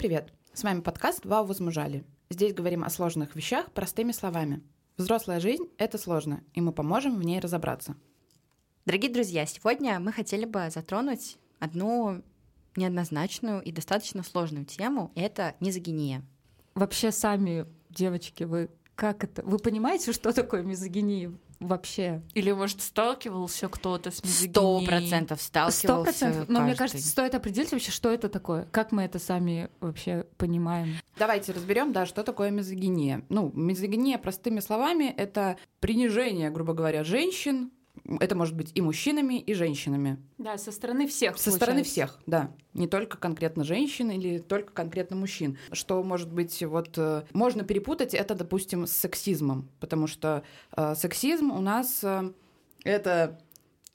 привет! С вами подкаст «Вау, возмужали». Здесь говорим о сложных вещах простыми словами. Взрослая жизнь — это сложно, и мы поможем в ней разобраться. Дорогие друзья, сегодня мы хотели бы затронуть одну неоднозначную и достаточно сложную тему — это мизогиния. Вообще сами, девочки, вы как это? Вы понимаете, что такое мизогиния? Вообще. Или, может, сталкивался кто-то с мизогинией? Сто процентов сталкивался. Сто процентов. Но мне кажется, стоит определить вообще, что это такое. Как мы это сами вообще понимаем. Давайте разберем, да, что такое мизогиния. Ну, мизогиния, простыми словами, это принижение, грубо говоря, женщин, это может быть и мужчинами, и женщинами. Да, со стороны всех. Со получается. стороны всех, да. Не только конкретно женщин или только конкретно мужчин. Что может быть, вот э, можно перепутать это, допустим, с сексизмом, потому что э, сексизм у нас э, это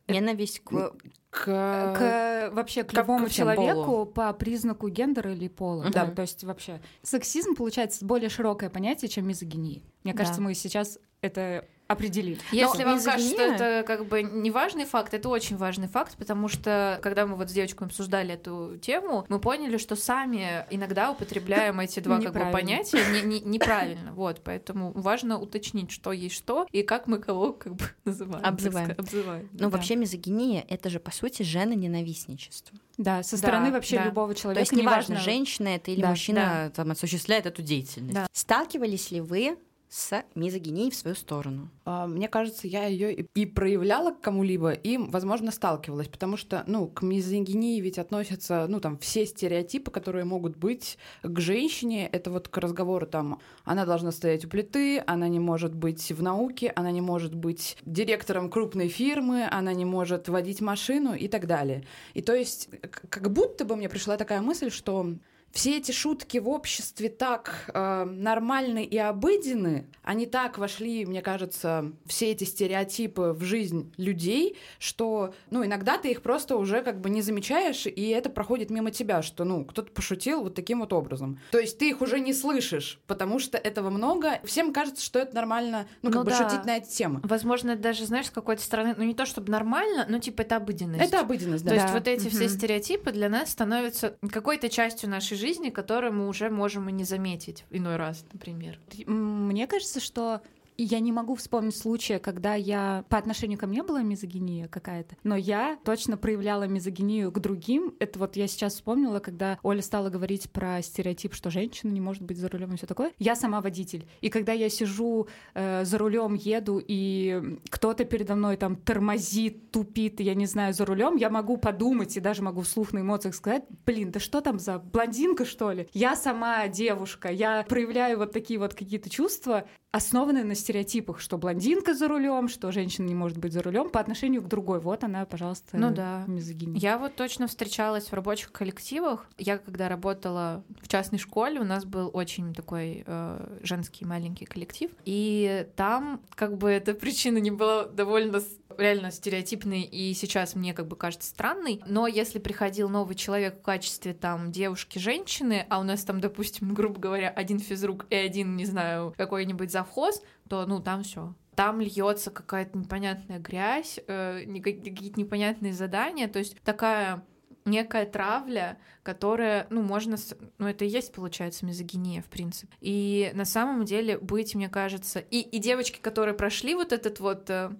Ненависть к... К, к вообще к, к любому человеку полу. по признаку гендера или пола. Да. да. То есть вообще сексизм получается более широкое понятие, чем мизогиния. Мне да. кажется, мы сейчас это определить. Если Но вам кажется, что это как бы не важный факт, это очень важный факт, потому что когда мы вот с девочками обсуждали эту тему, мы поняли, что сами иногда употребляем эти два как бы понятия не, не, неправильно. Вот, поэтому важно уточнить, что есть что и как мы кого как бы называем. Обзываем. обзываем. Ну, да. вообще мизогиния — это же, по сути, жена-ненавистничество. Да, со стороны да, вообще да. любого человека. То есть неважно, женщина это или да, мужчина да. там осуществляет эту деятельность. Да. Сталкивались ли вы с мизогинией в свою сторону. А, мне кажется, я ее и проявляла к кому-либо, и, возможно, сталкивалась, потому что, ну, к мизогинии ведь относятся, ну, там, все стереотипы, которые могут быть к женщине. Это вот к разговору там, она должна стоять у плиты, она не может быть в науке, она не может быть директором крупной фирмы, она не может водить машину и так далее. И то есть, как будто бы мне пришла такая мысль, что все эти шутки в обществе так э, нормальны и обыденны, они так вошли, мне кажется, все эти стереотипы в жизнь людей, что, ну, иногда ты их просто уже как бы не замечаешь, и это проходит мимо тебя, что, ну, кто-то пошутил вот таким вот образом. То есть ты их уже не слышишь, потому что этого много. Всем кажется, что это нормально, ну, как ну, бы да. шутить на эти темы. Возможно, даже, знаешь, с какой-то стороны, ну, не то чтобы нормально, но, типа, это обыденность. Это обыденность, да. То да. есть вот эти все стереотипы для нас становятся какой-то частью нашей жизни, жизни, которые мы уже можем и не заметить иной раз, например. Мне кажется, что я не могу вспомнить случая, когда я по отношению ко мне была мизогиния какая-то, но я точно проявляла мизогинию к другим. Это вот я сейчас вспомнила, когда Оля стала говорить про стереотип, что женщина не может быть за рулем и все такое. Я сама водитель. И когда я сижу э, за рулем, еду, и кто-то передо мной там тормозит, тупит, я не знаю, за рулем, я могу подумать и даже могу вслух на эмоциях сказать, блин, да что там за блондинка, что ли? Я сама девушка, я проявляю вот такие вот какие-то чувства, основаны на стереотипах, что блондинка за рулем, что женщина не может быть за рулем по отношению к другой. Вот она, пожалуйста, ну да. мизогиния. Я вот точно встречалась в рабочих коллективах. Я когда работала в частной школе, у нас был очень такой э, женский маленький коллектив, и там как бы эта причина не была довольно реально стереотипный и сейчас мне как бы кажется странный, но если приходил новый человек в качестве там девушки-женщины, а у нас там, допустим, грубо говоря, один физрук и один, не знаю, какой-нибудь завхоз, то ну там все там льется какая-то непонятная грязь, э, какие-то непонятные задания, то есть такая некая травля, которая, ну, можно, ну, это и есть, получается, мизогиния, в принципе. И на самом деле быть, мне кажется, и, и девочки, которые прошли вот этот вот э,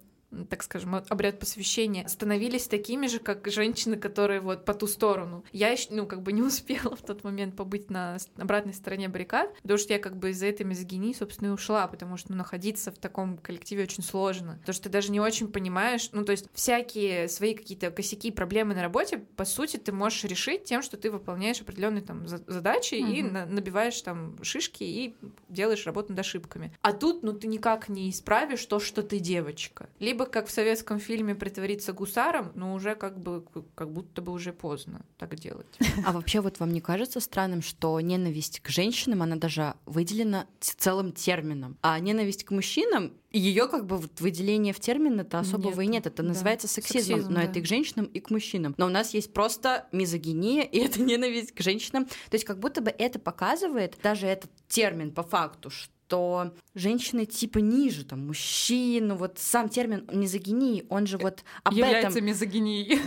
так скажем, обряд посвящения, становились такими же, как женщины, которые вот по ту сторону. Я еще, ну, как бы не успела в тот момент побыть на обратной стороне баррикад, потому что я как бы из-за этой мизогинии, собственно, и ушла, потому что ну, находиться в таком коллективе очень сложно. Потому что ты даже не очень понимаешь, ну, то есть всякие свои какие-то косяки, проблемы на работе, по сути, ты можешь решить тем, что ты выполняешь определенные там задачи mm-hmm. и на- набиваешь там шишки и делаешь работу над ошибками. А тут, ну, ты никак не исправишь то, что ты девочка. Либо как в советском фильме притвориться гусаром, но уже как бы как будто бы уже поздно так делать. А вообще вот вам не кажется странным, что ненависть к женщинам, она даже выделена целым термином, а ненависть к мужчинам ее как бы вот выделение в термин это особого нет, и нет. Это да. называется сексизмом, Сексизм, но да. это и к женщинам, и к мужчинам. Но у нас есть просто мизогиния, и это ненависть к женщинам. То есть как будто бы это показывает, даже этот термин по факту, что что женщины типа ниже там мужчин, вот сам термин мизогинии, он же вот об Является этом... мизогинией.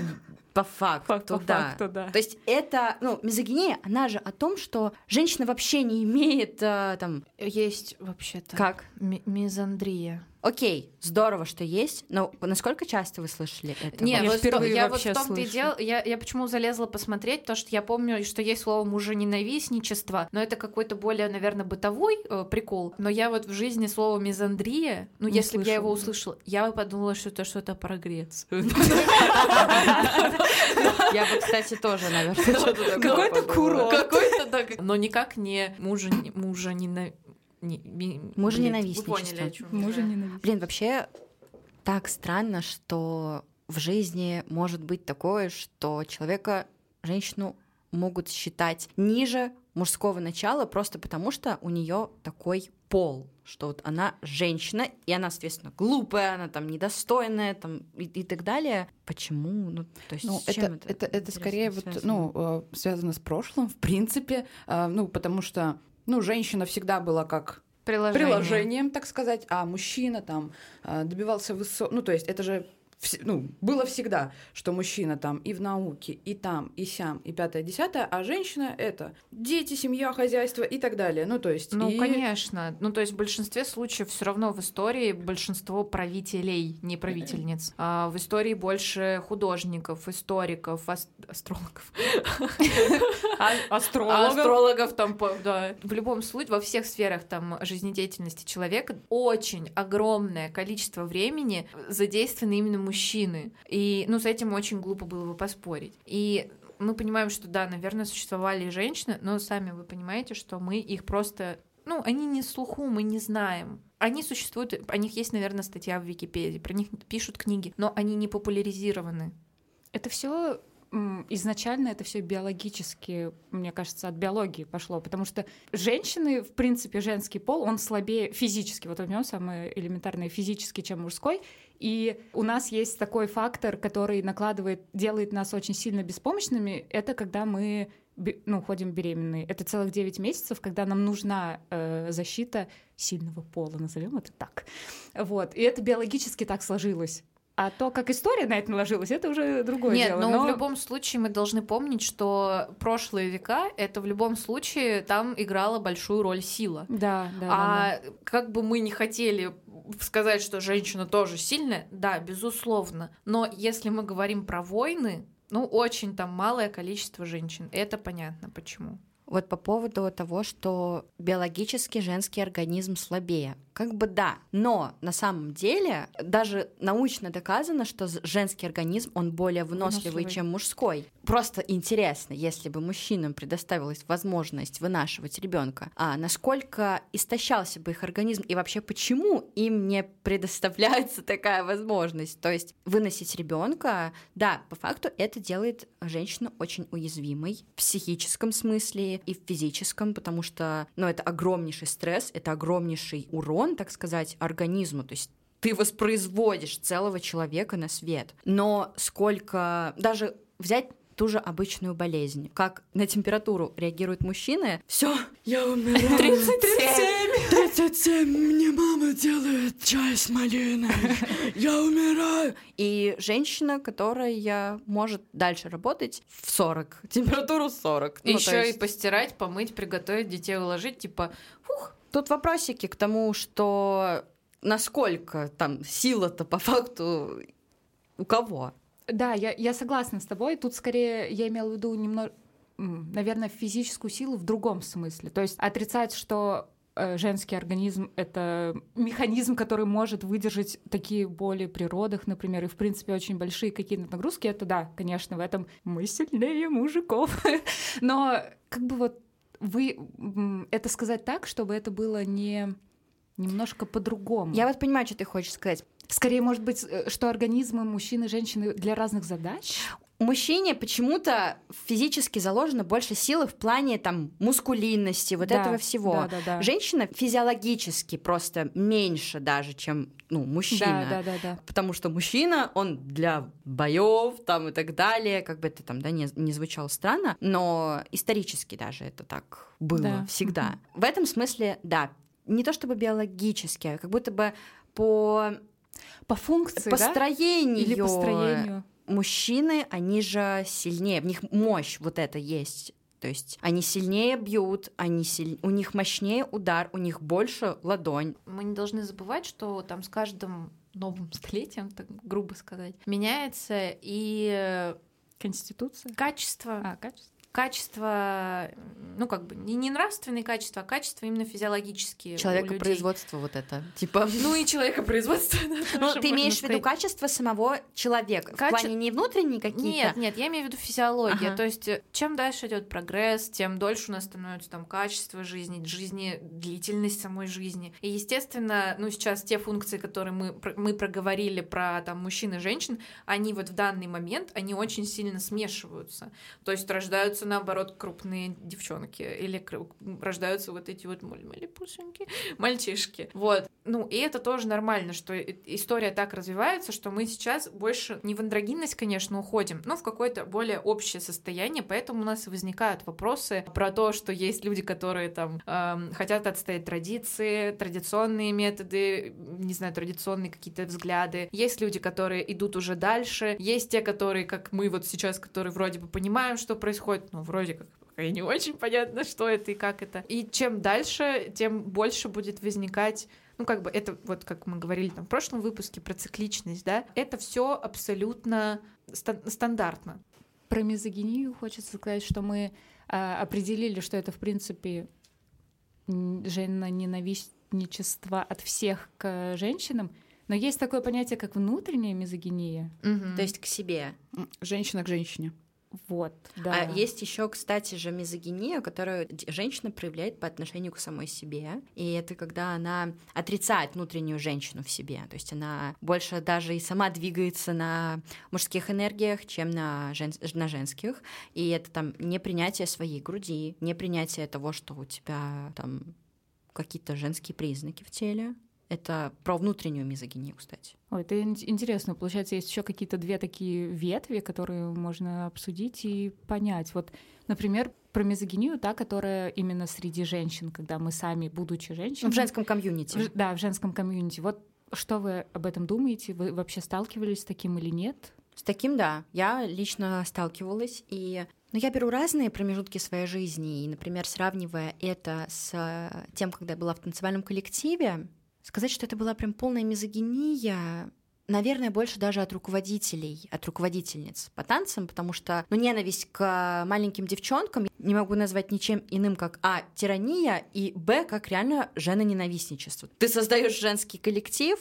По факту, По, по да. факту, да. То есть это, ну, мизогиния, она же о том, что женщина вообще не имеет а, там... Есть вообще-то. Как? Ми- мизандрия. Окей, здорово, что есть, но насколько часто вы слышали это? Нет, Я вот то- впервые я вот в том-то и дело, я, я почему залезла посмотреть, потому что я помню, что есть слово мужененавистничество, но это какой-то более, наверное, бытовой э, прикол. Но я вот в жизни слово мизандрия, ну, Не если бы я его слышала. услышала, я бы подумала, что это что-то про Грецию. Я бы, кстати, тоже, наверное, что-то такое Какой-то курорт. Какой-то так, но никак не мужа, мужа не Мужененавистничество. Вы поняли, о чём я, Мужа да. Блин, вообще так странно, что в жизни может быть такое, что человека, женщину могут считать ниже мужского начала просто потому, что у нее такой пол, что вот она женщина, и она, соответственно, глупая, она там недостойная, там и, и так далее. Почему? Ну, то есть Ну, с чем это, это, это, интересно скорее вот, связано? ну, э, связано с прошлым, в принципе, э, ну, потому что, ну, женщина всегда была как Приложение. приложением, так сказать, а мужчина там э, добивался высот... Ну, то есть это же ну, было всегда, что мужчина там и в науке, и там, и сям, и пятое, десятое, а женщина это дети, семья, хозяйство и так далее. Ну, то есть... Ну, и- конечно. Ну, то есть в большинстве случаев все равно в истории большинство правителей, не правительниц. А в истории больше художников, историков, ас- астрологов. Астрологов. Астрологов там, да. В любом случае, во всех сферах там жизнедеятельности человека очень огромное количество времени задействованы именно мужчины. И, ну, с этим очень глупо было бы поспорить. И мы понимаем, что да, наверное, существовали и женщины, но сами вы понимаете, что мы их просто ну, они не слуху, мы не знаем. Они существуют, о них есть, наверное, статья в Википедии, про них пишут книги, но они не популяризированы. Это все изначально это все биологически, мне кажется, от биологии пошло, потому что женщины, в принципе, женский пол, он слабее физически, вот у него самое элементарное физически, чем мужской, и у нас есть такой фактор, который накладывает, делает нас очень сильно беспомощными, это когда мы ну, ходим беременные. Это целых 9 месяцев, когда нам нужна э, защита сильного пола, назовем это так. Вот. И это биологически так сложилось. А то, как история на это наложилась, это уже другое Нет, дело. но, но в любом случае мы должны помнить, что прошлые века это в любом случае там играла большую роль сила. Да, да, да, а как бы мы не хотели сказать, что женщина тоже сильная, да, безусловно. Но если мы говорим про войны, ну, очень там малое количество женщин. Это понятно почему. Вот по поводу того, что биологически женский организм слабее. Как бы да, но на самом деле даже научно доказано, что женский организм, он более выносливый, Выносливый. чем мужской. Просто интересно, если бы мужчинам предоставилась возможность вынашивать ребенка, а насколько истощался бы их организм и вообще почему им не предоставляется такая возможность? То есть выносить ребенка, да, по факту это делает женщину очень уязвимой в психическом смысле и в физическом, потому что, ну, это огромнейший стресс, это огромнейший урон, так сказать, организму. То есть ты воспроизводишь целого человека на свет. Но сколько... Даже взять ту же обычную болезнь. Как на температуру реагируют мужчины. Все, я умираю. 37! 37, мне мама делает чай с малиной. Я умираю. И женщина, которая может дальше работать в 40. Температуру 40. Ну, Еще есть и постирать, помыть, приготовить, детей уложить, типа, Тут вопросики к тому, что насколько там сила-то по факту у кого? Да, я, я согласна с тобой. Тут скорее я имела в виду немного, наверное, физическую силу в другом смысле. То есть отрицать, что э, женский организм — это механизм, который может выдержать такие боли при родах, например, и, в принципе, очень большие какие-то нагрузки, это да, конечно, в этом мы сильнее мужиков. Но как бы вот вы это сказать так, чтобы это было не немножко по-другому. Я вот понимаю, что ты хочешь сказать. Скорее, может быть, э, что организмы мужчин и женщины для разных задач? Мужчине почему-то физически заложено больше силы в плане там мускулинности, вот Да, этого всего. да, да, да. Женщина физиологически просто меньше даже, чем ну, мужчина. Да, да, да, да. Потому что мужчина, он для боев там и так далее, как бы это там, да, не, не звучало странно, но исторически даже это так было Да. всегда. В этом смысле, да, не то чтобы биологически, а как будто бы по По функции, да? построению. Или по строению. Мужчины, они же сильнее, в них мощь вот это есть. То есть они сильнее бьют, они силь... у них мощнее удар, у них больше ладонь. Мы не должны забывать, что там с каждым новым столетием, так грубо сказать, меняется и Конституция? качество, А, качество. Качество, ну как бы не, не нравственные качества, а качества именно физиологические. Человекопроизводство вот это. Типа... Ну и человекопроизводство. да, Ну, ты имеешь в виду качество самого человека. В плане не внутренние какие-то. Нет, нет, я имею в виду физиология. Ага. То есть, э, чем дальше идет прогресс, тем дольше у нас становится там качество жизни, жизни, длительность самой жизни. И, естественно, ну, сейчас те функции, которые мы, мы проговорили про там мужчин и женщин, они вот в данный момент, они очень сильно смешиваются. То есть рождаются, наоборот, крупные девчонки или рождаются вот эти вот малипусенькие мальчишки. Вот. Ну, и это тоже нормально, что история так развивается, что мы сейчас больше не в андрогинность, конечно, уходим, но в какое-то более общее состояние, поэтому у нас возникают вопросы про то, что есть люди, которые там эм, хотят отстоять традиции, традиционные методы, не знаю, традиционные какие-то взгляды. Есть люди, которые идут уже дальше, есть те, которые, как мы вот сейчас, которые вроде бы понимаем, что происходит, но вроде как и не очень понятно, что это и как это. И чем дальше, тем больше будет возникать ну, как бы это, вот как мы говорили там в прошлом выпуске про цикличность, да, это все абсолютно ста- стандартно. Про мизогинию хочется сказать, что мы а, определили, что это, в принципе, м, женоненавистничество от всех к женщинам, но есть такое понятие, как внутренняя мизогиния. То есть к себе. Женщина к женщине. Вот, да. А есть еще, кстати же, мизогиния, которую женщина проявляет по отношению к самой себе. И это когда она отрицает внутреннюю женщину в себе. То есть она больше даже и сама двигается на мужских энергиях, чем на, жен- на женских. И это там непринятие своей груди, непринятие того, что у тебя там какие-то женские признаки в теле. Это про внутреннюю мизогинию, кстати. Ой, это ин- интересно. Получается, есть еще какие-то две такие ветви, которые можно обсудить и понять. Вот, например, про мизогинию, та, которая именно среди женщин, когда мы сами, будучи женщинами... в женском комьюнити. В- Да, в женском комьюнити. Вот что вы об этом думаете? Вы вообще сталкивались с таким или нет? С таким, да. Я лично сталкивалась, и ну, я беру разные промежутки своей жизни, и, например, сравнивая это с тем, когда я была в танцевальном коллективе, сказать, что это была прям полная мизогиния, наверное, больше даже от руководителей, от руководительниц по танцам, потому что, ну, ненависть к маленьким девчонкам не могу назвать ничем иным, как А, тирания, и Б, как реально женоненавистничество. Ты создаешь женский коллектив,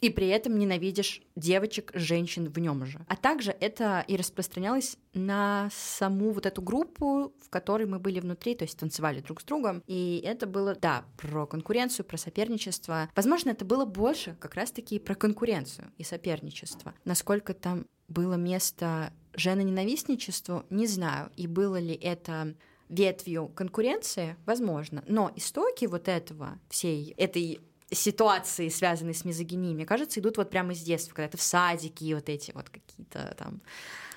и при этом ненавидишь девочек, женщин в нем же. А также это и распространялось на саму вот эту группу, в которой мы были внутри, то есть танцевали друг с другом. И это было, да, про конкуренцию, про соперничество. Возможно, это было больше как раз-таки про конкуренцию и соперничество. Насколько там было место женоненавистничеству, не знаю. И было ли это ветвью конкуренции, возможно. Но истоки вот этого, всей этой ситуации, связанные с мизогинией, мне кажется, идут вот прямо из детства, когда ты в садике, вот эти вот какие-то там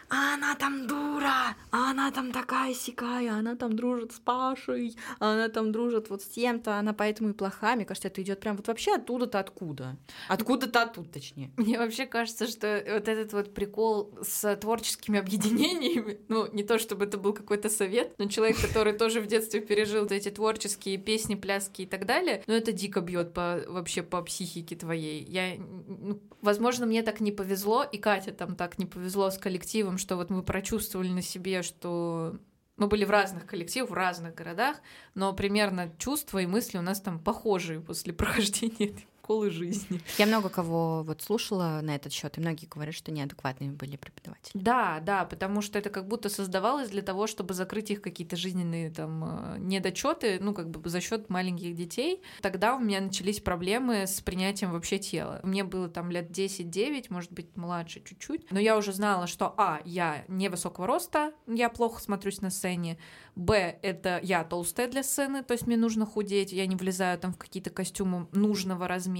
а она там дура, а она там такая сякая, она там дружит с Пашей, а она там дружит вот с тем-то, она поэтому и плохая. Мне кажется, это идет прям вот вообще оттуда-то откуда. Откуда-то оттуда, точнее. Мне вообще кажется, что вот этот вот прикол с творческими объединениями, ну, не то чтобы это был какой-то совет, но человек, который тоже в детстве пережил эти творческие песни, пляски и так далее, ну, это дико бьет по, вообще по психике твоей. Я, ну, возможно, мне так не повезло, и Катя там так не повезло с коллективом, что вот мы прочувствовали на себе, что мы были в разных коллективах, в разных городах, но примерно чувства и мысли у нас там похожие после прохождения этой школы жизни. Я много кого вот слушала на этот счет, и многие говорят, что неадекватными были преподаватели. Да, да, потому что это как будто создавалось для того, чтобы закрыть их какие-то жизненные там э, недочеты, ну как бы за счет маленьких детей. Тогда у меня начались проблемы с принятием вообще тела. Мне было там лет 10-9, может быть младше чуть-чуть, но я уже знала, что а, я невысокого роста, я плохо смотрюсь на сцене, Б, это я толстая для сцены, то есть мне нужно худеть, я не влезаю там в какие-то костюмы нужного размера.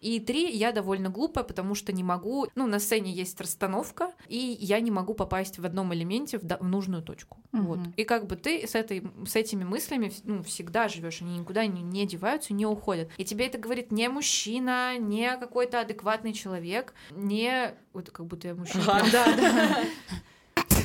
И три, я довольно глупая, потому что не могу, ну, на сцене есть расстановка, и я не могу попасть в одном элементе в, в нужную точку. Угу. Вот. И как бы ты с, этой, с этими мыслями ну, всегда живешь, они никуда не, не деваются, не уходят. И тебе это говорит не мужчина, не какой-то адекватный человек, не... Вот как будто я мужчина. Да, да.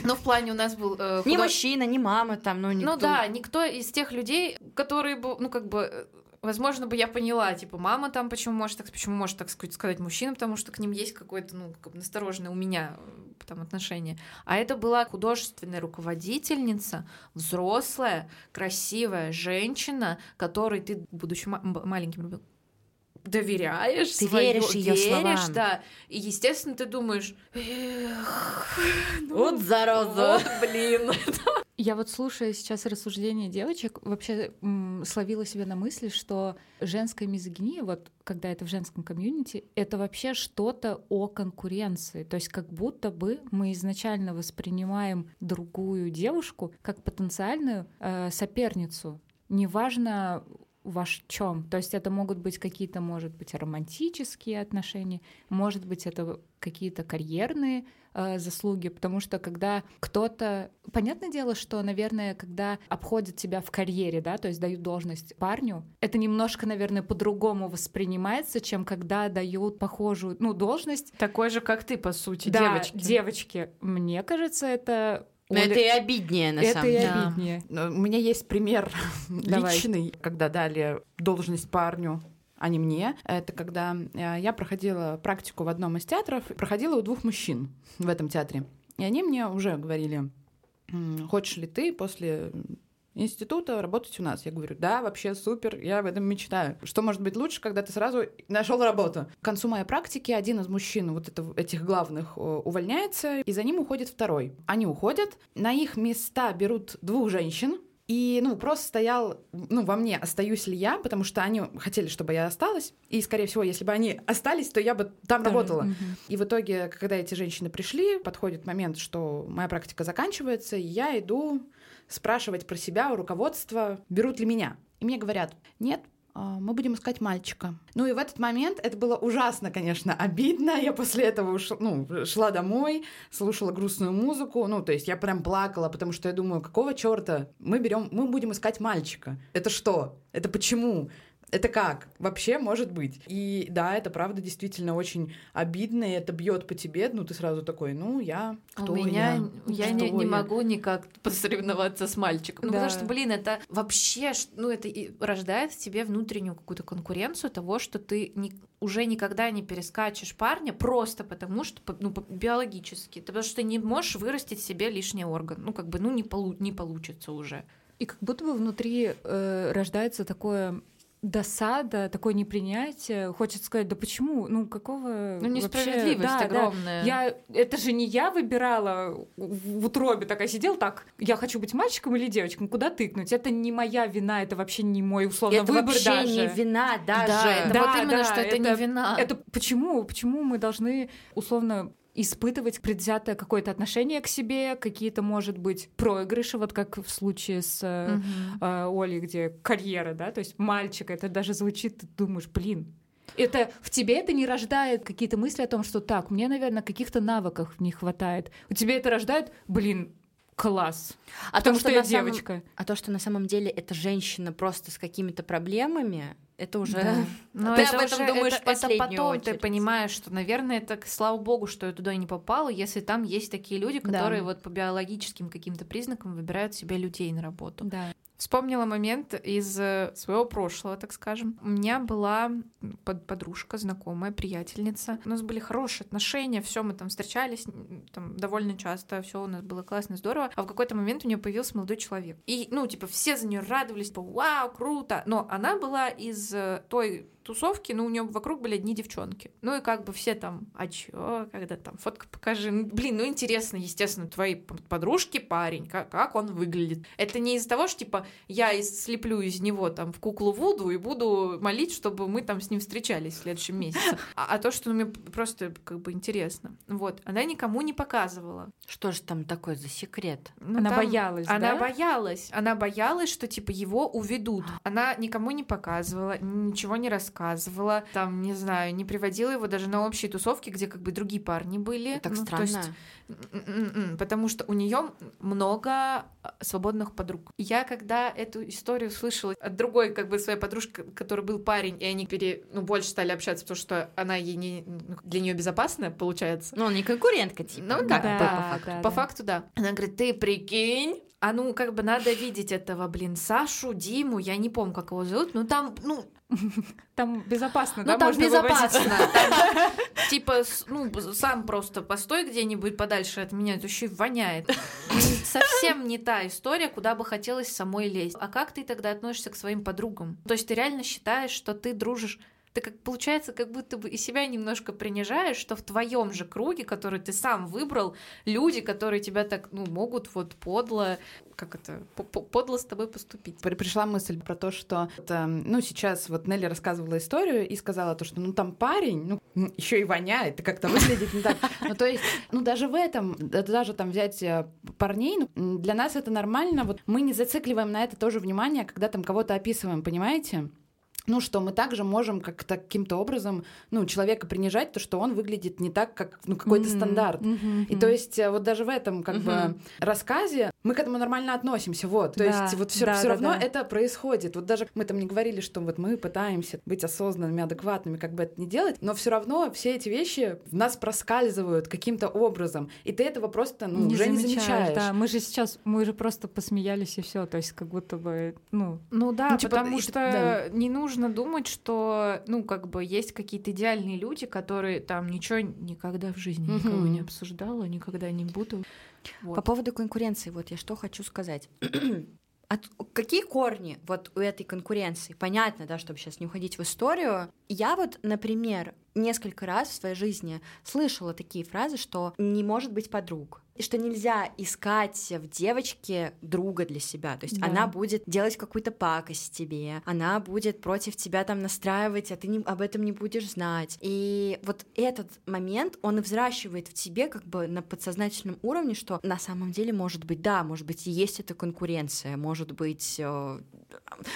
Ну, в плане у нас был... Э, худож... Ни мужчина, ни мама там, ну, никто. Ну да, никто из тех людей, которые ну, как бы возможно, бы я поняла, типа, мама там почему может так, почему может так сказать мужчина, потому что к ним есть какое-то, ну, как бы настороженное у меня э, там отношение. А это была художественная руководительница, взрослая, красивая женщина, которой ты, будучи маленьким ребенком, доверяешь, ты веришь ее словам. да. И, естественно, ты думаешь, ну, вот зараза. Вот, блин. Я вот слушая сейчас рассуждения девочек, вообще м, словила себя на мысли, что женская мизогиния, вот когда это в женском комьюнити, это вообще что-то о конкуренции. То есть как будто бы мы изначально воспринимаем другую девушку как потенциальную э, соперницу. Неважно, ваш чем. То есть это могут быть какие-то, может быть, романтические отношения, может быть, это какие-то карьерные э, заслуги, потому что когда кто-то... Понятное дело, что, наверное, когда обходят тебя в карьере, да, то есть дают должность парню, это немножко, наверное, по-другому воспринимается, чем когда дают похожую, ну, должность. Такой же, как ты, по сути, да, девочки. девочки. Мне кажется, это но Оля... это и обиднее, на это самом деле. Это и обиднее. Да. У меня есть пример личный, когда дали должность парню а не мне. Это когда э, я проходила практику в одном из театров, проходила у двух мужчин в этом театре. И они мне уже говорили, хочешь ли ты после института работать у нас. Я говорю, да, вообще супер, я в этом мечтаю. Что может быть лучше, когда ты сразу нашел работу? К концу моей практики один из мужчин, вот это, этих главных, увольняется, и за ним уходит второй. Они уходят, на их места берут двух женщин, и, ну, просто стоял, ну, во мне, остаюсь ли я, потому что они хотели, чтобы я осталась. И, скорее всего, если бы они остались, то я бы там Тоже. работала. Угу. И в итоге, когда эти женщины пришли, подходит момент, что моя практика заканчивается, и я иду спрашивать про себя у руководства, берут ли меня. И мне говорят, нет, мы будем искать мальчика. Ну и в этот момент это было ужасно, конечно, обидно. Я после этого ушла, ну, шла домой, слушала грустную музыку. Ну, то есть я прям плакала, потому что я думаю, какого черта мы берем, мы будем искать мальчика. Это что? Это почему? Это как? Вообще может быть. И да, это правда действительно очень обидно, и это бьет по тебе. Ну, ты сразу такой, ну, я кто У меня я, я не, не могу никак посоревноваться с мальчиком. Ну, да. потому что, блин, это вообще, ну, это и рождает в тебе внутреннюю какую-то конкуренцию того, что ты не, уже никогда не перескачешь парня просто потому, что ну, биологически. Потому что ты не можешь вырастить себе лишний орган. Ну, как бы, ну, не, полу не получится уже. И как будто бы внутри э, рождается такое досада, такое непринятие. Хочется сказать, да почему? Ну, какого Ну, несправедливость вообще... да, огромная. Да. Я... Это же не я выбирала в утробе, такая сидела так, я хочу быть мальчиком или девочкой, куда тыкнуть? Это не моя вина, это вообще не мой условно это выбор вообще даже. не вина даже. Да, это да, вот именно, да, что это, это не вина. Это почему? Почему мы должны условно испытывать предвзятое какое-то отношение к себе, какие-то, может быть, проигрыши, вот как в случае с э, Олей, где карьера, да, то есть мальчик, это даже звучит, ты думаешь, блин, это в тебе это не рождает какие-то мысли о том, что так, мне, наверное, каких-то навыков не хватает. У тебя это рождает, блин, класс. А потому то, что, что я девочка. Самом... А то, что на самом деле это женщина просто с какими-то проблемами, это уже... Да. Но ты это об этом уже, думаешь это, последнюю это потом очередь. ты понимаешь, что, наверное, это слава богу, что я туда не попала, если там есть такие люди, которые да. вот по биологическим каким-то признакам выбирают себе людей на работу. Да. Вспомнила момент из э, своего прошлого, так скажем. У меня была под подружка, знакомая, приятельница. У нас были хорошие отношения, все мы там встречались там, довольно часто, все у нас было классно, здорово. А в какой-то момент у нее появился молодой человек. И, ну, типа, все за нее радовались, типа, вау, круто. Но она была из э, той тусовки, но у нее вокруг были одни девчонки. Ну и как бы все там, а чё, когда там фотка покажи. Ну, блин, ну интересно, естественно, твои подружки, парень, как, как он выглядит. Это не из-за того, что типа я слеплю из него там в куклу Вуду и буду молить, чтобы мы там с ним встречались в следующем месяце. А, а то, что ну, мне просто как бы интересно. Вот. Она никому не показывала. Что же там такое за секрет? Ну, она там, боялась, Она да? боялась. Она боялась, что типа его уведут. Она никому не показывала, ничего не рассказывала. Там, не знаю, не приводила его даже на общие тусовки, где как бы другие парни были. Так ну, странно. То есть, потому что у нее много а, свободных подруг. Я когда эту историю слышала от другой как бы своей подружки, который был парень, и они пере, ну, больше стали общаться, потому что она ей не, ну, для нее безопасная, получается. Ну, не конкурентка, типа. Ну да, да, по, факту. Да, по да. факту, да. Она говорит, ты прикинь, а ну, как бы надо видеть этого, блин, Сашу, Диму, я не помню, как его зовут, но там, ну... Там безопасно, ну, да, там безопасно. Там, типа, ну, сам просто постой где-нибудь подальше от меня, это еще и воняет. Совсем не та история, куда бы хотелось самой лезть. А как ты тогда относишься к своим подругам? То есть ты реально считаешь, что ты дружишь ты как получается, как будто бы и себя немножко принижаешь, что в твоем же круге, который ты сам выбрал, люди, которые тебя так, ну, могут вот подло, как это, подло с тобой поступить. Пришла мысль про то, что, это, ну, сейчас вот Нелли рассказывала историю и сказала то, что, ну, там парень, ну, еще и воняет, как-то выглядит не так. Ну, то есть, ну, даже в этом, даже там взять э, парней, ну, для нас это нормально, вот мы не зацикливаем на это тоже внимание, когда там кого-то описываем, понимаете? Ну, что мы также можем как-то каким-то образом, ну, человека принижать, то, что он выглядит не так, как, ну, какой-то mm-hmm. стандарт. Mm-hmm. И то есть э, вот даже в этом, как mm-hmm. бы, рассказе мы к этому нормально относимся, вот. То да, есть вот все, да, все да, равно да. это происходит. Вот даже мы там не говорили, что вот мы пытаемся быть осознанными, адекватными, как бы это не делать, но все равно все эти вещи в нас проскальзывают каким-то образом, и ты этого просто, ну, не уже замечаешь, не замечаешь. Да, мы же сейчас, мы же просто посмеялись и все, то есть как будто бы, ну... Ну да, ну, типа, потому что да. не нужно нужно думать, что, ну, как бы есть какие-то идеальные люди, которые там ничего никогда в жизни mm-hmm. никого не обсуждала, никогда не буду. Вот. По поводу конкуренции, вот я что хочу сказать. От, какие корни вот у этой конкуренции? Понятно, да, чтобы сейчас не уходить в историю. Я вот, например, несколько раз в своей жизни слышала такие фразы, что не может быть подруг и что нельзя искать в девочке друга для себя. То есть да. она будет делать какую-то пакость тебе, она будет против тебя там настраивать, а ты не, об этом не будешь знать. И вот этот момент, он и взращивает в тебе как бы на подсознательном уровне, что на самом деле может быть, да, может быть, и есть эта конкуренция, может быть, э,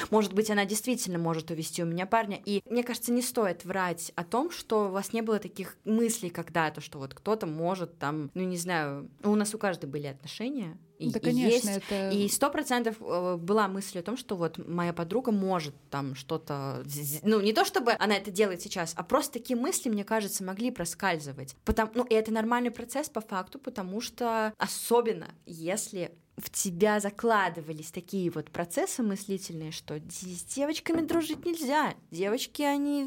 может быть, она действительно может увести у меня парня. И мне кажется, не стоит врать о том, что у вас не было таких мыслей когда-то, что вот кто-то может там, ну не знаю, у нас у каждой были отношения. И, да, конечно, есть, это... И сто процентов э, была мысль о том, что вот моя подруга может там что-то... Ну, не то чтобы она это делает сейчас, а просто такие мысли, мне кажется, могли проскальзывать. Потому, ну, и это нормальный процесс по факту, потому что особенно если в тебя закладывались такие вот процессы мыслительные, что с девочками дружить нельзя. Девочки, они,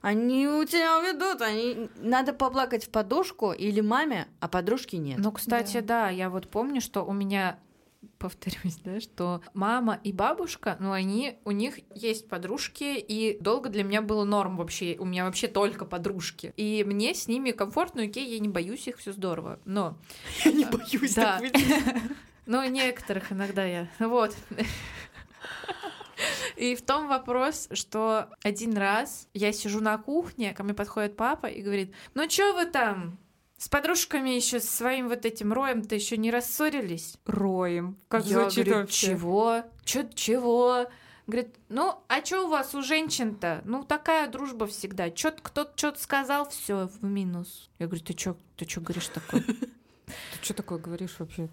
они у тебя ведут, они... Надо поплакать в подушку или маме, а подружки нет. Ну, кстати, да, да я вот помню, что у меня повторюсь, да, что мама и бабушка, ну, они, у них есть подружки, и долго для меня было норм вообще, у меня вообще только подружки. И мне с ними комфортно, окей, я не боюсь их, все здорово. Но... Я не боюсь, да. Ну, некоторых иногда я. Вот. И в том вопрос, что один раз я сижу на кухне, ко мне подходит папа и говорит, ну чё вы там, с подружками еще с своим вот этим роем-то еще не рассорились? Роем. Как я звучит говорю, вообще? чего? Чё, чего? Говорит, ну, а что у вас у женщин-то? Ну, такая дружба всегда. Чё кто-то что-то сказал, все в минус. Я говорю, ты что ты чё говоришь такое? Ты что такое говоришь вообще?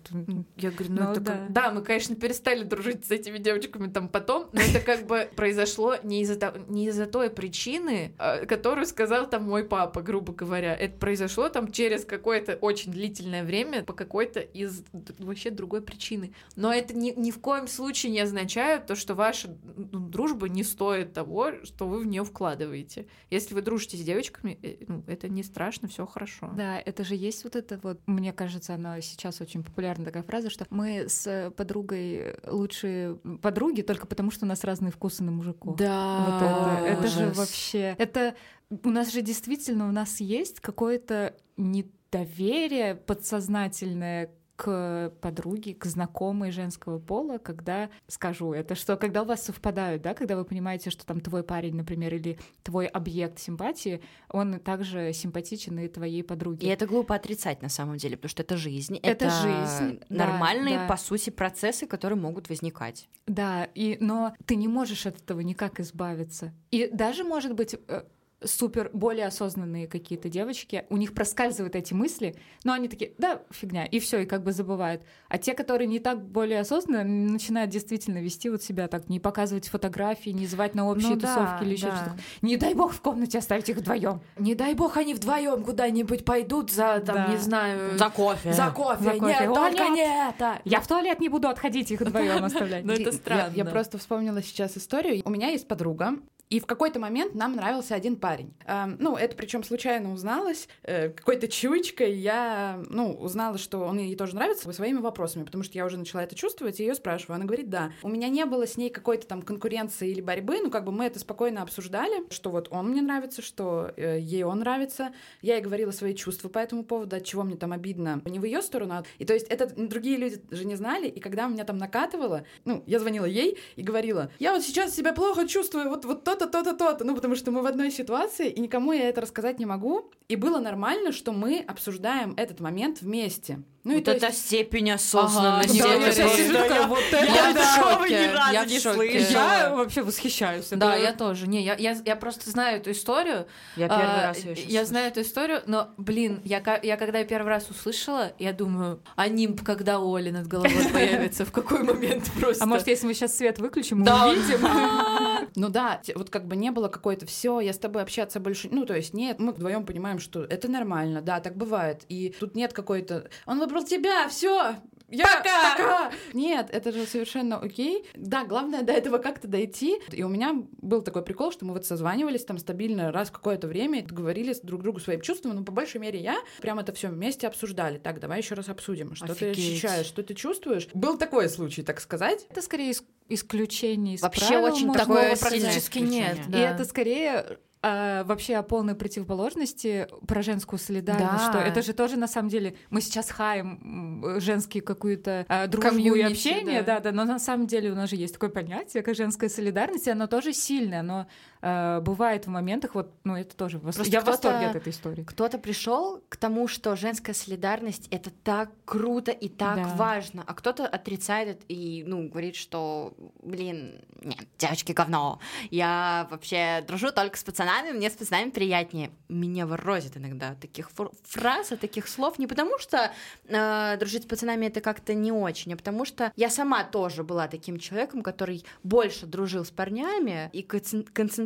Я говорю, ну, ну это да. Как... да, мы, конечно, перестали дружить с этими девочками там потом, но это как бы произошло не из-за не из-за той причины, а, которую сказал там мой папа, грубо говоря. Это произошло там через какое-то очень длительное время по какой-то из вообще другой причины. Но это ни, ни в коем случае не означает то, что ваша ну, дружба не стоит того, что вы в нее вкладываете. Если вы дружите с девочками, э, ну, это не страшно, все хорошо. Да, это же есть вот это вот, мне кажется, она сейчас очень популярна такая фраза, что мы с подругой лучшие подруги только потому, что у нас разные вкусы на мужиков. Да. Вот это, это же вообще, это у нас же действительно у нас есть какое-то недоверие подсознательное к подруге, к знакомой женского пола, когда, скажу это, что когда у вас совпадают, да, когда вы понимаете, что там твой парень, например, или твой объект симпатии, он также симпатичен и твоей подруге. И это глупо отрицать на самом деле, потому что это жизнь. Это, это жизнь. Нормальные, да, да. по сути, процессы, которые могут возникать. Да, и, но ты не можешь от этого никак избавиться. И даже, может быть, э, супер более осознанные какие-то девочки, у них проскальзывают эти мысли, но они такие, да, фигня, и все, и как бы забывают. А те, которые не так более осознанно, начинают действительно вести вот себя так, не показывать фотографии, не звать на общие ну, тусовки да, или еще да. что-то. Не дай бог в комнате оставить их вдвоем. Не дай бог они вдвоем куда-нибудь пойдут за, там, да. не знаю, за кофе. За кофе. За кофе. Нет, О, только нет. нет. Я в туалет не буду отходить их вдвоем оставлять. Ну это странно. Я просто вспомнила сейчас историю. У меня есть подруга, и в какой-то момент нам нравился один парень. Эм, ну, это причем случайно узналось, э, какой-то чуечкой я, ну, узнала, что он ей тоже нравится своими вопросами, потому что я уже начала это чувствовать, и ее спрашиваю. Она говорит, да. У меня не было с ней какой-то там конкуренции или борьбы, ну, как бы мы это спокойно обсуждали, что вот он мне нравится, что э, ей он нравится. Я ей говорила свои чувства по этому поводу, от чего мне там обидно. Не в ее сторону, а... И то есть это другие люди же не знали, и когда меня там накатывало, ну, я звонила ей и говорила, я вот сейчас себя плохо чувствую, вот, вот тот то-то, то-то, то-то. Ну, потому что мы в одной ситуации, и никому я это рассказать не могу. И было нормально, что мы обсуждаем этот момент вместе. Ну, вот и эта есть... степень осознанности. Ага, да, я, сижу, я, вот это, я да. в шоке. Ни разу я не в шоке. Я вообще восхищаюсь. Да, я тоже. Не, я, я, я просто знаю эту историю. Я первый а, раз ее Я знаю эту историю, но, блин, я, я когда я первый раз услышала, я думаю, а нимб, когда Оля над головой появится, в какой момент просто. А может, если мы сейчас свет выключим, мы увидим? Ну да, вот как бы не было какой-то все, я с тобой общаться больше. Ну, то есть, нет, мы вдвоем понимаем, что это нормально, да, так бывает. И тут нет какой-то. Он выбрал тебя, все, я пока! пока! Нет, это же совершенно окей. Да, главное до этого как-то дойти. И у меня был такой прикол, что мы вот созванивались там стабильно раз какое-то время, говорили друг другу своим чувствам, но по большей мере я прям это все вместе обсуждали. Так, давай еще раз обсудим, что Офигеть. ты ощущаешь, что ты чувствуешь. Был такой случай, так сказать. Это скорее исключение из Вообще правил, очень такое практически нет. Да. И это скорее а, вообще о полной противоположности про женскую солидарность, да. что это же тоже на самом деле мы сейчас хаем женские какую-то а, дружбу Комьюнити, и общение, да. да, да, но на самом деле у нас же есть такое понятие, как женская солидарность, и оно тоже сильное, но э, бывает в моментах, вот, ну это тоже, Просто я в восторге от этой истории. Кто-то пришел к тому, что женская солидарность это так круто и так да. важно, а кто-то отрицает это и, ну, говорит, что, блин, нет, девочки говно, я вообще дружу только с пацанами мне с пацанами приятнее. Меня ворозит иногда таких фраз, таких слов, не потому что э, дружить с пацанами это как-то не очень, а потому что я сама тоже была таким человеком, который больше дружил с парнями и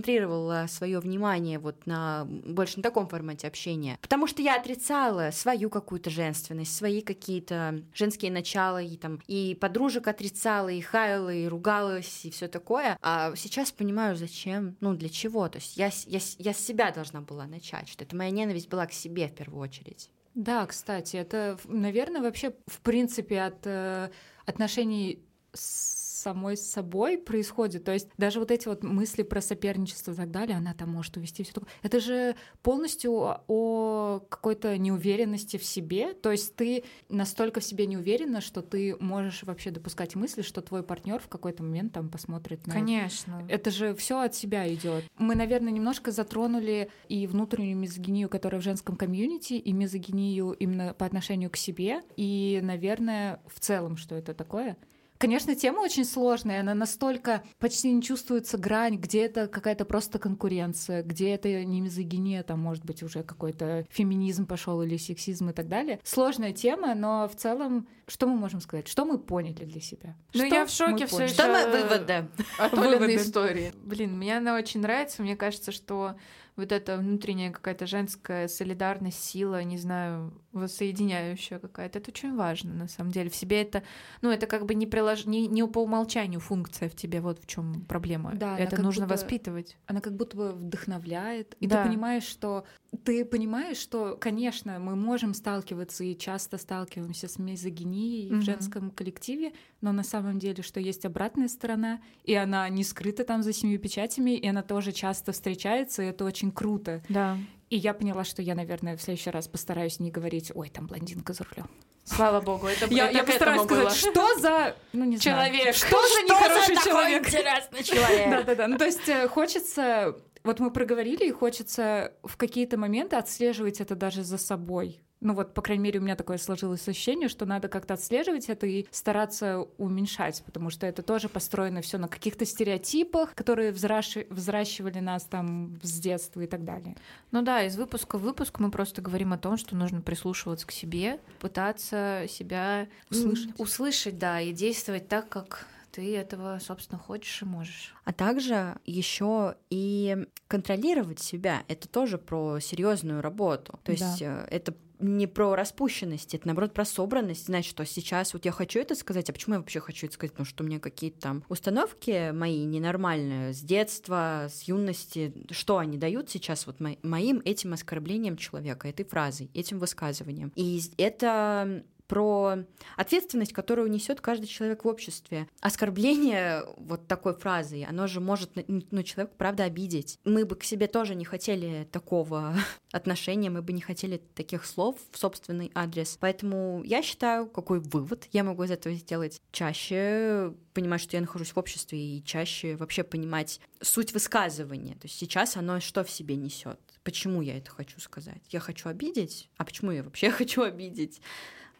концентрировала свое внимание вот на больше на таком формате общения. Потому что я отрицала свою какую-то женственность, свои какие-то женские начала, и там и подружек отрицала, и хаяла, и ругалась, и все такое. А сейчас понимаю, зачем, ну для чего. То есть я, я, я с себя должна была начать, что это моя ненависть была к себе в первую очередь. Да, кстати, это, наверное, вообще в принципе от э, отношений с самой собой происходит. То есть даже вот эти вот мысли про соперничество и так далее, она там может увести все такое. Это же полностью о какой-то неуверенности в себе. То есть ты настолько в себе не уверена, что ты можешь вообще допускать мысли, что твой партнер в какой-то момент там посмотрит на. Конечно. Это же все от себя идет. Мы, наверное, немножко затронули и внутреннюю мизогинию, которая в женском комьюнити, и мизогинию именно по отношению к себе, и, наверное, в целом, что это такое. Конечно, тема очень сложная, она настолько почти не чувствуется грань, где это какая-то просто конкуренция, где это не мизогиния, там, может быть, уже какой-то феминизм пошел или сексизм и так далее. Сложная тема, но в целом, что мы можем сказать? Что мы поняли для себя? Ну, я в шоке все Что мы выводы? От Оленой истории. Блин, мне она очень нравится. Мне кажется, что вот эта внутренняя какая-то женская солидарность, сила, не знаю, воссоединяющая какая-то, это очень важно на самом деле. В себе это, ну, это как бы не, прилож... не, не по умолчанию функция в тебе, вот в чем проблема. Да, это нужно будто, воспитывать. Она как будто бы вдохновляет, и да. ты понимаешь, что ты понимаешь, что, конечно, мы можем сталкиваться и часто сталкиваемся с мизогинией mm-hmm. в женском коллективе, но на самом деле, что есть обратная сторона, и она не скрыта там за семью печатями, и она тоже часто встречается, и это очень круто. Да. И я поняла, что я, наверное, в следующий раз постараюсь не говорить, ой, там блондинка за рулем. Слава богу, это Я, это я постараюсь было. сказать, что за ну, не знаю, Человек. что за нехороший человек. интересный человек. Да-да-да. Ну, то есть э, хочется... Вот мы проговорили, и хочется в какие-то моменты отслеживать это даже за собой. Ну вот, по крайней мере, у меня такое сложилось ощущение, что надо как-то отслеживать это и стараться уменьшать, потому что это тоже построено все на каких-то стереотипах, которые взращи- взращивали нас там с детства и так далее. Ну да, из выпуска в выпуск мы просто говорим о том, что нужно прислушиваться к себе, пытаться себя Услышать. услышать, да, и действовать так, как ты этого, собственно, хочешь и можешь. А также еще и контролировать себя. Это тоже про серьезную работу. То есть э, это не про распущенность, это наоборот про собранность, знать, что сейчас вот я хочу это сказать, а почему я вообще хочу это сказать? Потому что у меня какие-то там установки мои ненормальные с детства, с юности, что они дают сейчас вот мо- моим этим оскорблением человека, этой фразой, этим высказыванием. И это про ответственность, которую несет каждый человек в обществе. Оскорбление вот такой фразой, оно же может ну, человека, правда, обидеть. Мы бы к себе тоже не хотели такого отношения, мы бы не хотели таких слов в собственный адрес. Поэтому я считаю, какой вывод я могу из этого сделать? Чаще понимать, что я нахожусь в обществе, и чаще вообще понимать суть высказывания. То есть сейчас оно что в себе несет? Почему я это хочу сказать? Я хочу обидеть? А почему я вообще хочу обидеть?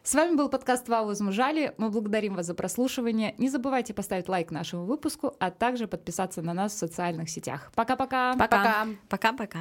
С вами был подкаст «Вау, возмужали». Мы благодарим вас за прослушивание. Не забывайте поставить лайк нашему выпуску, а также подписаться на нас в социальных сетях. Пока-пока! Пока. Пока-пока.